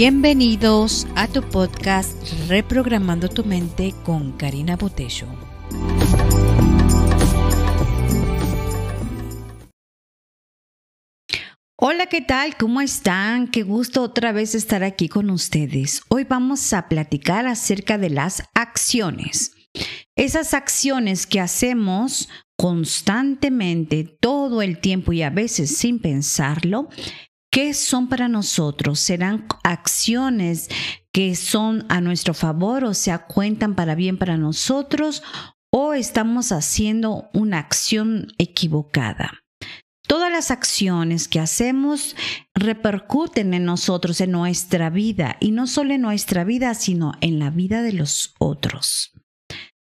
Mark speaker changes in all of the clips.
Speaker 1: Bienvenidos a tu podcast Reprogramando tu mente con Karina Botello. Hola, ¿qué tal? ¿Cómo están? Qué gusto otra vez estar aquí con ustedes. Hoy vamos a platicar acerca de las acciones. Esas acciones que hacemos constantemente, todo el tiempo y a veces sin pensarlo, ¿Qué son para nosotros? ¿Serán acciones que son a nuestro favor o sea cuentan para bien para nosotros o estamos haciendo una acción equivocada? Todas las acciones que hacemos repercuten en nosotros, en nuestra vida, y no solo en nuestra vida, sino en la vida de los otros.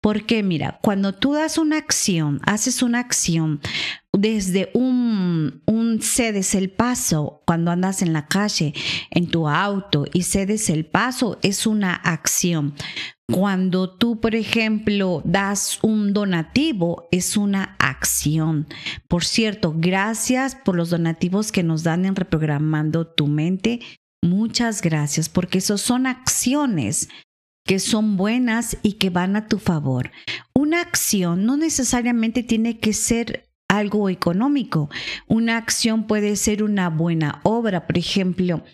Speaker 1: Porque mira, cuando tú das una acción, haces una acción desde un, un cedes el paso, cuando andas en la calle, en tu auto y cedes el paso, es una acción. Cuando tú, por ejemplo, das un donativo, es una acción. Por cierto, gracias por los donativos que nos dan en reprogramando tu mente. Muchas gracias, porque esos son acciones que son buenas y que van a tu favor. Una acción no necesariamente tiene que ser algo económico. Una acción puede ser una buena obra, por ejemplo.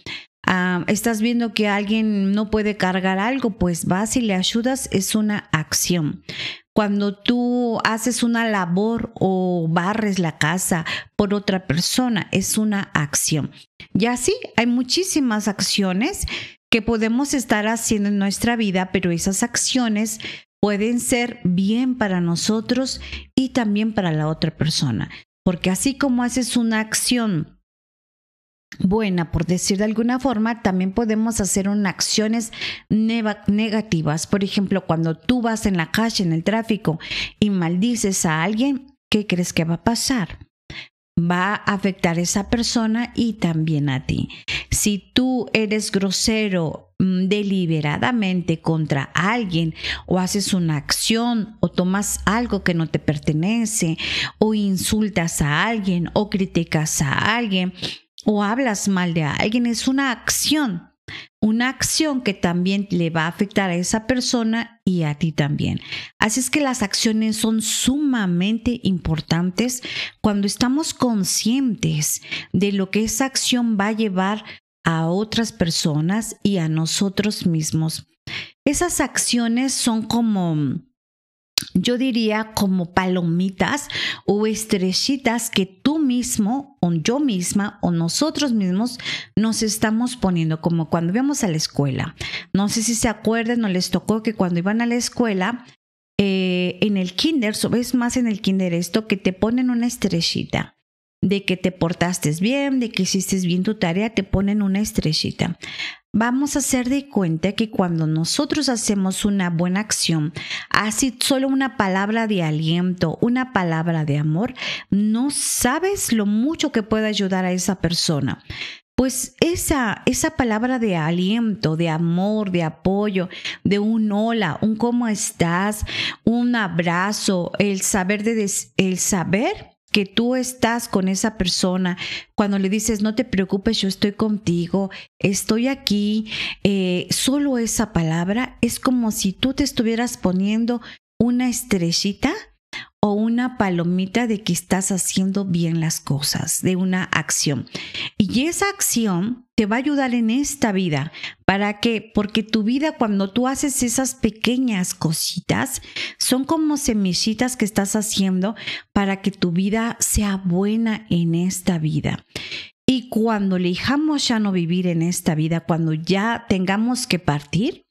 Speaker 1: Ah, estás viendo que alguien no puede cargar algo, pues vas y le ayudas, es una acción. Cuando tú haces una labor o barres la casa por otra persona, es una acción. Y así hay muchísimas acciones que podemos estar haciendo en nuestra vida, pero esas acciones pueden ser bien para nosotros y también para la otra persona. Porque así como haces una acción buena, por decir de alguna forma, también podemos hacer unas acciones negativas. Por ejemplo, cuando tú vas en la calle, en el tráfico, y maldices a alguien, ¿qué crees que va a pasar? va a afectar a esa persona y también a ti. Si tú eres grosero mm, deliberadamente contra alguien o haces una acción o tomas algo que no te pertenece o insultas a alguien o criticas a alguien o hablas mal de alguien, es una acción una acción que también le va a afectar a esa persona y a ti también. Así es que las acciones son sumamente importantes cuando estamos conscientes de lo que esa acción va a llevar a otras personas y a nosotros mismos. Esas acciones son como yo diría como palomitas o estrellitas que tú mismo o yo misma o nosotros mismos nos estamos poniendo, como cuando íbamos a la escuela. No sé si se acuerdan o les tocó que cuando iban a la escuela, eh, en el kinder, ves más en el kinder esto, que te ponen una estrellita de que te portaste bien, de que hiciste bien tu tarea, te ponen una estrellita vamos a hacer de cuenta que cuando nosotros hacemos una buena acción, así solo una palabra de aliento, una palabra de amor, no sabes lo mucho que puede ayudar a esa persona. Pues esa, esa palabra de aliento, de amor, de apoyo, de un hola, un cómo estás, un abrazo, el saber de el saber que tú estás con esa persona, cuando le dices, no te preocupes, yo estoy contigo, estoy aquí, eh, solo esa palabra es como si tú te estuvieras poniendo una estrellita o una palomita de que estás haciendo bien las cosas, de una acción. Y esa acción te va a ayudar en esta vida. ¿Para qué? Porque tu vida cuando tú haces esas pequeñas cositas, son como semillitas que estás haciendo para que tu vida sea buena en esta vida. Y cuando elijamos ya no vivir en esta vida, cuando ya tengamos que partir,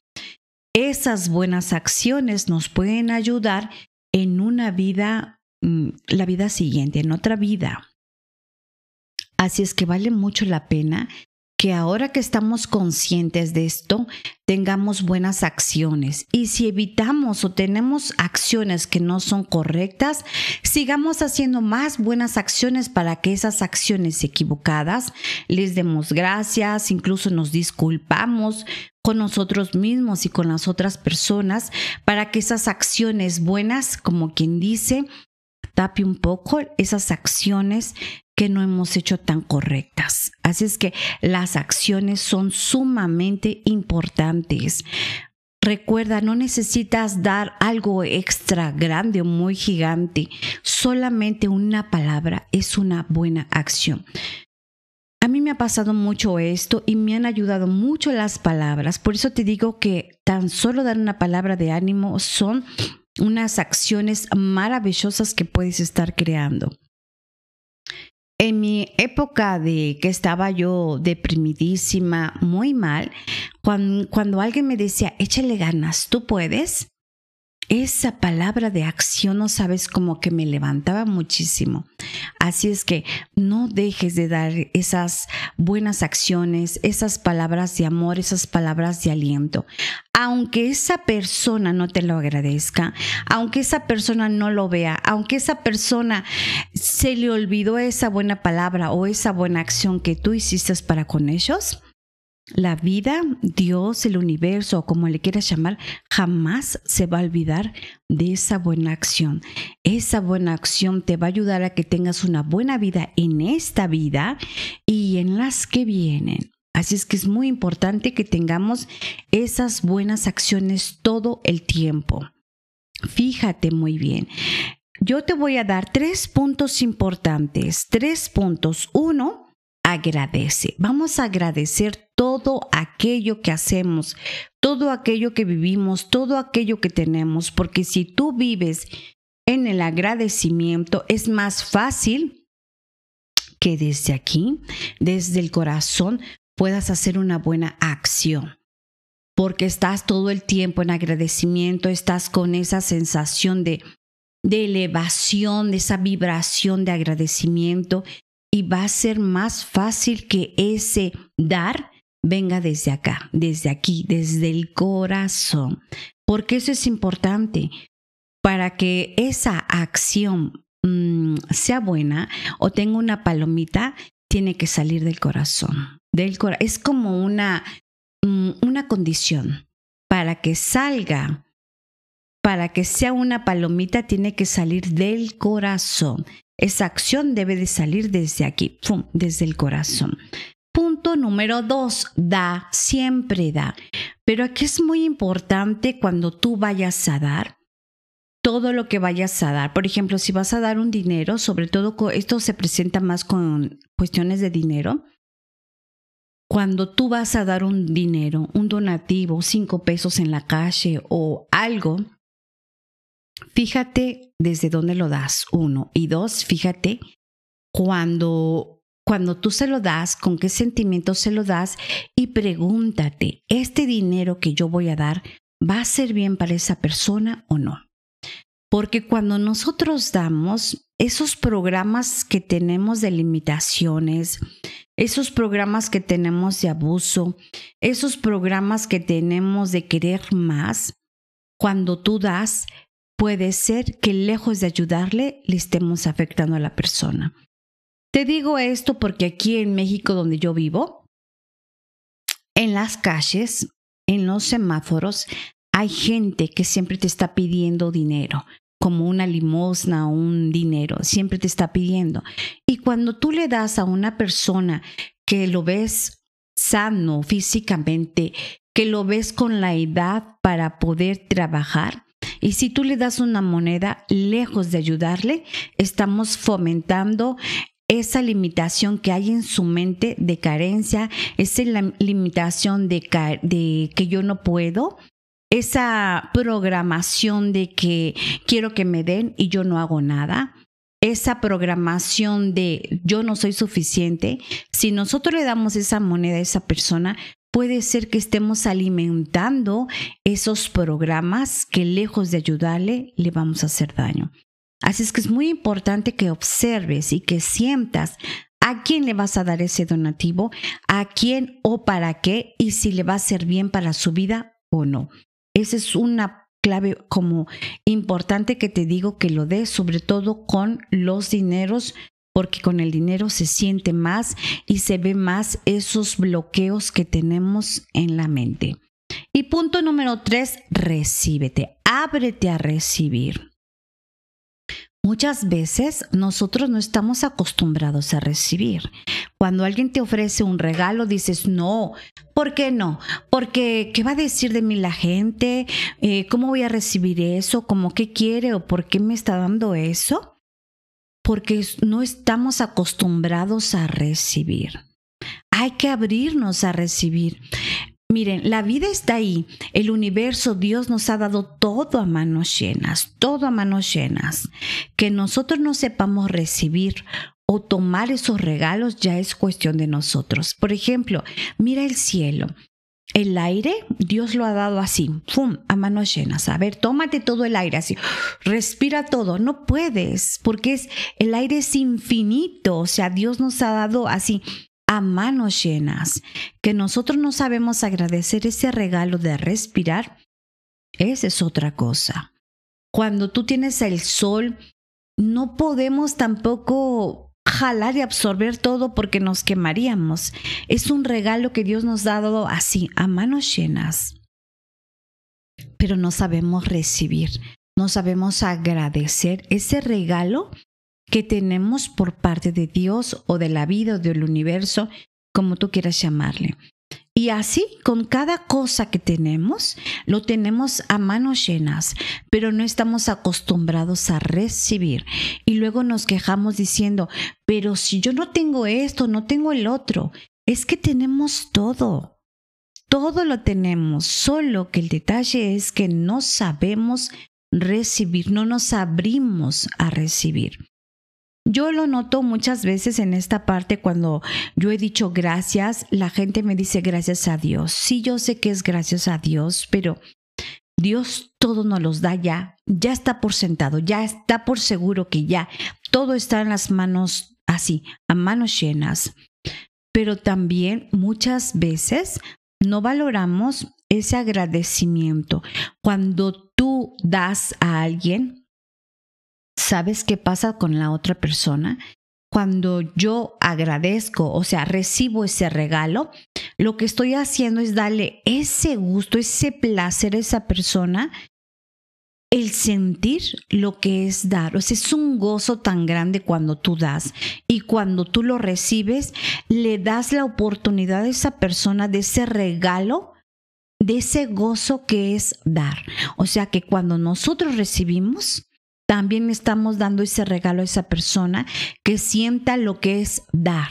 Speaker 1: esas buenas acciones nos pueden ayudar en una vida, mm, la vida siguiente, en otra vida. Así es que vale mucho la pena que ahora que estamos conscientes de esto, tengamos buenas acciones. Y si evitamos o tenemos acciones que no son correctas, sigamos haciendo más buenas acciones para que esas acciones equivocadas les demos gracias, incluso nos disculpamos con nosotros mismos y con las otras personas para que esas acciones buenas, como quien dice, tape un poco esas acciones que no hemos hecho tan correctas. Así es que las acciones son sumamente importantes. Recuerda, no necesitas dar algo extra grande o muy gigante. Solamente una palabra es una buena acción. Me ha pasado mucho esto y me han ayudado mucho las palabras. Por eso te digo que tan solo dar una palabra de ánimo son unas acciones maravillosas que puedes estar creando. En mi época de que estaba yo deprimidísima, muy mal, cuando, cuando alguien me decía, échale ganas, tú puedes, esa palabra de acción, no sabes, como que me levantaba muchísimo. Así es que no dejes de dar esas buenas acciones, esas palabras de amor, esas palabras de aliento. Aunque esa persona no te lo agradezca, aunque esa persona no lo vea, aunque esa persona se le olvidó esa buena palabra o esa buena acción que tú hiciste para con ellos, la vida, Dios, el universo o como le quieras llamar, jamás se va a olvidar de esa buena acción. Esa buena acción te va a ayudar a que tengas una buena vida en esta vida y en las que vienen. Así es que es muy importante que tengamos esas buenas acciones todo el tiempo. Fíjate muy bien. Yo te voy a dar tres puntos importantes. Tres puntos. Uno, agradece. Vamos a agradecer todo aquello que hacemos, todo aquello que vivimos, todo aquello que tenemos, porque si tú vives en el agradecimiento, es más fácil que desde aquí, desde el corazón, puedas hacer una buena acción. Porque estás todo el tiempo en agradecimiento, estás con esa sensación de, de elevación, de esa vibración de agradecimiento y va a ser más fácil que ese dar venga desde acá, desde aquí, desde el corazón. Porque eso es importante para que esa acción mm, sea buena o tenga una palomita, tiene que salir del corazón. Del es como una, mm, una condición. Para que salga, para que sea una palomita, tiene que salir del corazón. Esa acción debe de salir desde aquí, desde el corazón. Número dos, da, siempre da. Pero aquí es muy importante cuando tú vayas a dar, todo lo que vayas a dar. Por ejemplo, si vas a dar un dinero, sobre todo esto se presenta más con cuestiones de dinero. Cuando tú vas a dar un dinero, un donativo, cinco pesos en la calle o algo, fíjate desde dónde lo das, uno. Y dos, fíjate cuando, cuando tú se lo das, con qué sentimiento se lo das y pregúntate, ¿este dinero que yo voy a dar va a ser bien para esa persona o no? Porque cuando nosotros damos esos programas que tenemos de limitaciones, esos programas que tenemos de abuso, esos programas que tenemos de querer más, cuando tú das, puede ser que lejos de ayudarle le estemos afectando a la persona. Te digo esto porque aquí en México donde yo vivo, en las calles, en los semáforos, hay gente que siempre te está pidiendo dinero, como una limosna o un dinero, siempre te está pidiendo. Y cuando tú le das a una persona que lo ves sano físicamente, que lo ves con la edad para poder trabajar, y si tú le das una moneda, lejos de ayudarle, estamos fomentando esa limitación que hay en su mente de carencia, esa limitación de, que yo no puedo, esa programación de que quiero que me den y yo no hago nada, esa programación de yo no soy suficiente, si nosotros le damos esa moneda a esa persona, puede ser que estemos alimentando esos programas que lejos de ayudarle le vamos a hacer daño. Así es que es muy importante que observes y que sientas a quién le vas a dar ese donativo, a quién o para qué y si le va a ser bien para su vida o no. Esa es una clave como importante que te digo que lo des sobre todo con los dineros porque con el dinero se siente más y se ve más esos bloqueos que tenemos en la mente. Y punto número tres, recíbete, ábrete a recibir. Muchas veces nosotros no estamos acostumbrados a recibir. Cuando alguien te ofrece un regalo, dices, no, ¿por qué no? Porque, ¿qué va a decir de mí la gente? Eh, ¿Cómo voy a recibir eso? ¿Cómo qué quiere o por qué me está dando eso? Porque no estamos acostumbrados a recibir. Hay que abrirnos a recibir. Miren, la vida está ahí, el universo, Dios nos ha dado todo a manos llenas, todo a manos llenas. Que nosotros no sepamos recibir o tomar esos regalos ya es cuestión de nosotros. Por ejemplo, mira el cielo. El aire, Dios lo ha dado así, ¡fum!, a manos llenas. A ver, tómate todo el aire así, respira todo. No puedes, porque es, el aire es infinito. O sea, Dios nos ha dado así, a manos llenas, que nosotros no sabemos agradecer ese regalo de respirar, esa es otra cosa. Cuando tú tienes el sol, no podemos tampoco jalar y absorber todo porque nos quemaríamos. Es un regalo que Dios nos ha dado así, a manos llenas. Pero no sabemos recibir, no sabemos agradecer ese regalo que tenemos por parte de Dios o de la vida o del universo, como tú quieras llamarle. Y así, con cada cosa que tenemos, lo tenemos a manos llenas, pero no estamos acostumbrados a recibir. Y luego nos quejamos diciendo, pero si yo no tengo esto, no tengo el otro, es que tenemos todo. Todo lo tenemos, solo que el detalle es que no sabemos recibir, no nos abrimos a recibir. Yo lo noto muchas veces en esta parte cuando yo he dicho gracias, la gente me dice gracias a Dios. Sí, yo sé que es gracias a Dios, pero Dios todo nos los da ya, ya está por sentado, ya está por seguro que ya todo está en las manos así, a manos llenas. Pero también muchas veces no valoramos ese agradecimiento. Cuando tú das a alguien, ¿Sabes qué pasa con la otra persona? Cuando yo agradezco, o sea, recibo ese regalo, lo que estoy haciendo es darle ese gusto, ese placer a esa persona, el sentir lo que es dar. O sea, es un gozo tan grande cuando tú das y cuando tú lo recibes, le das la oportunidad a esa persona de ese regalo de ese gozo que es dar. O sea que cuando nosotros recibimos, también estamos dando ese regalo a esa persona que sienta lo que es dar.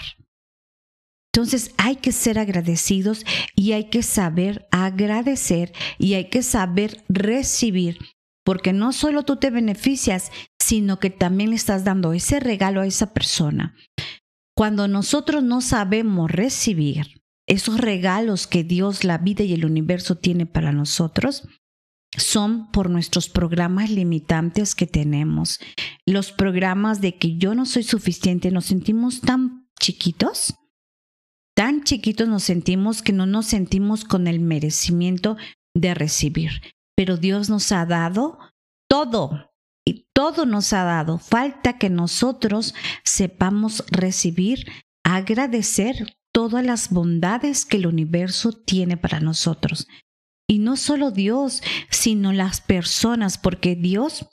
Speaker 1: Entonces hay que ser agradecidos y hay que saber agradecer y hay que saber recibir, porque no solo tú te beneficias, sino que también le estás dando ese regalo a esa persona. Cuando nosotros no sabemos recibir esos regalos que Dios, la vida y el universo tiene para nosotros, son por nuestros programas limitantes que tenemos. Los programas de que yo no soy suficiente, nos sentimos tan chiquitos, tan chiquitos nos sentimos que no nos sentimos con el merecimiento de recibir. Pero Dios nos ha dado todo y todo nos ha dado. Falta que nosotros sepamos recibir, agradecer todas las bondades que el universo tiene para nosotros. Y no solo Dios, sino las personas, porque Dios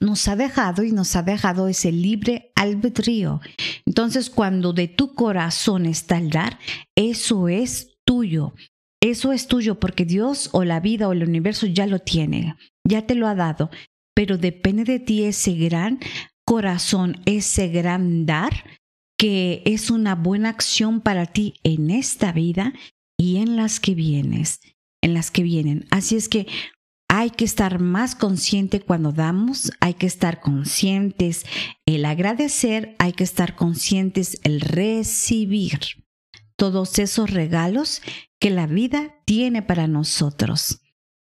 Speaker 1: nos ha dejado y nos ha dejado ese libre albedrío. Entonces, cuando de tu corazón está el dar, eso es tuyo. Eso es tuyo porque Dios o la vida o el universo ya lo tiene, ya te lo ha dado. Pero depende de ti ese gran corazón, ese gran dar, que es una buena acción para ti en esta vida y en las que vienes en las que vienen. Así es que hay que estar más consciente cuando damos, hay que estar conscientes el agradecer, hay que estar conscientes el recibir todos esos regalos que la vida tiene para nosotros.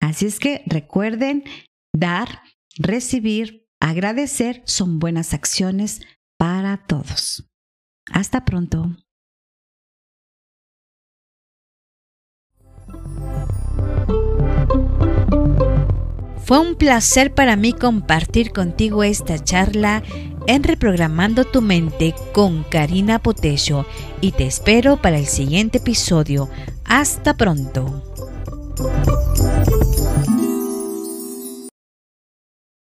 Speaker 1: Así es que recuerden, dar, recibir, agradecer son buenas acciones para todos. Hasta pronto. Fue un placer para mí compartir contigo esta charla en Reprogramando tu mente con Karina Potesio y te espero para el siguiente episodio. Hasta pronto.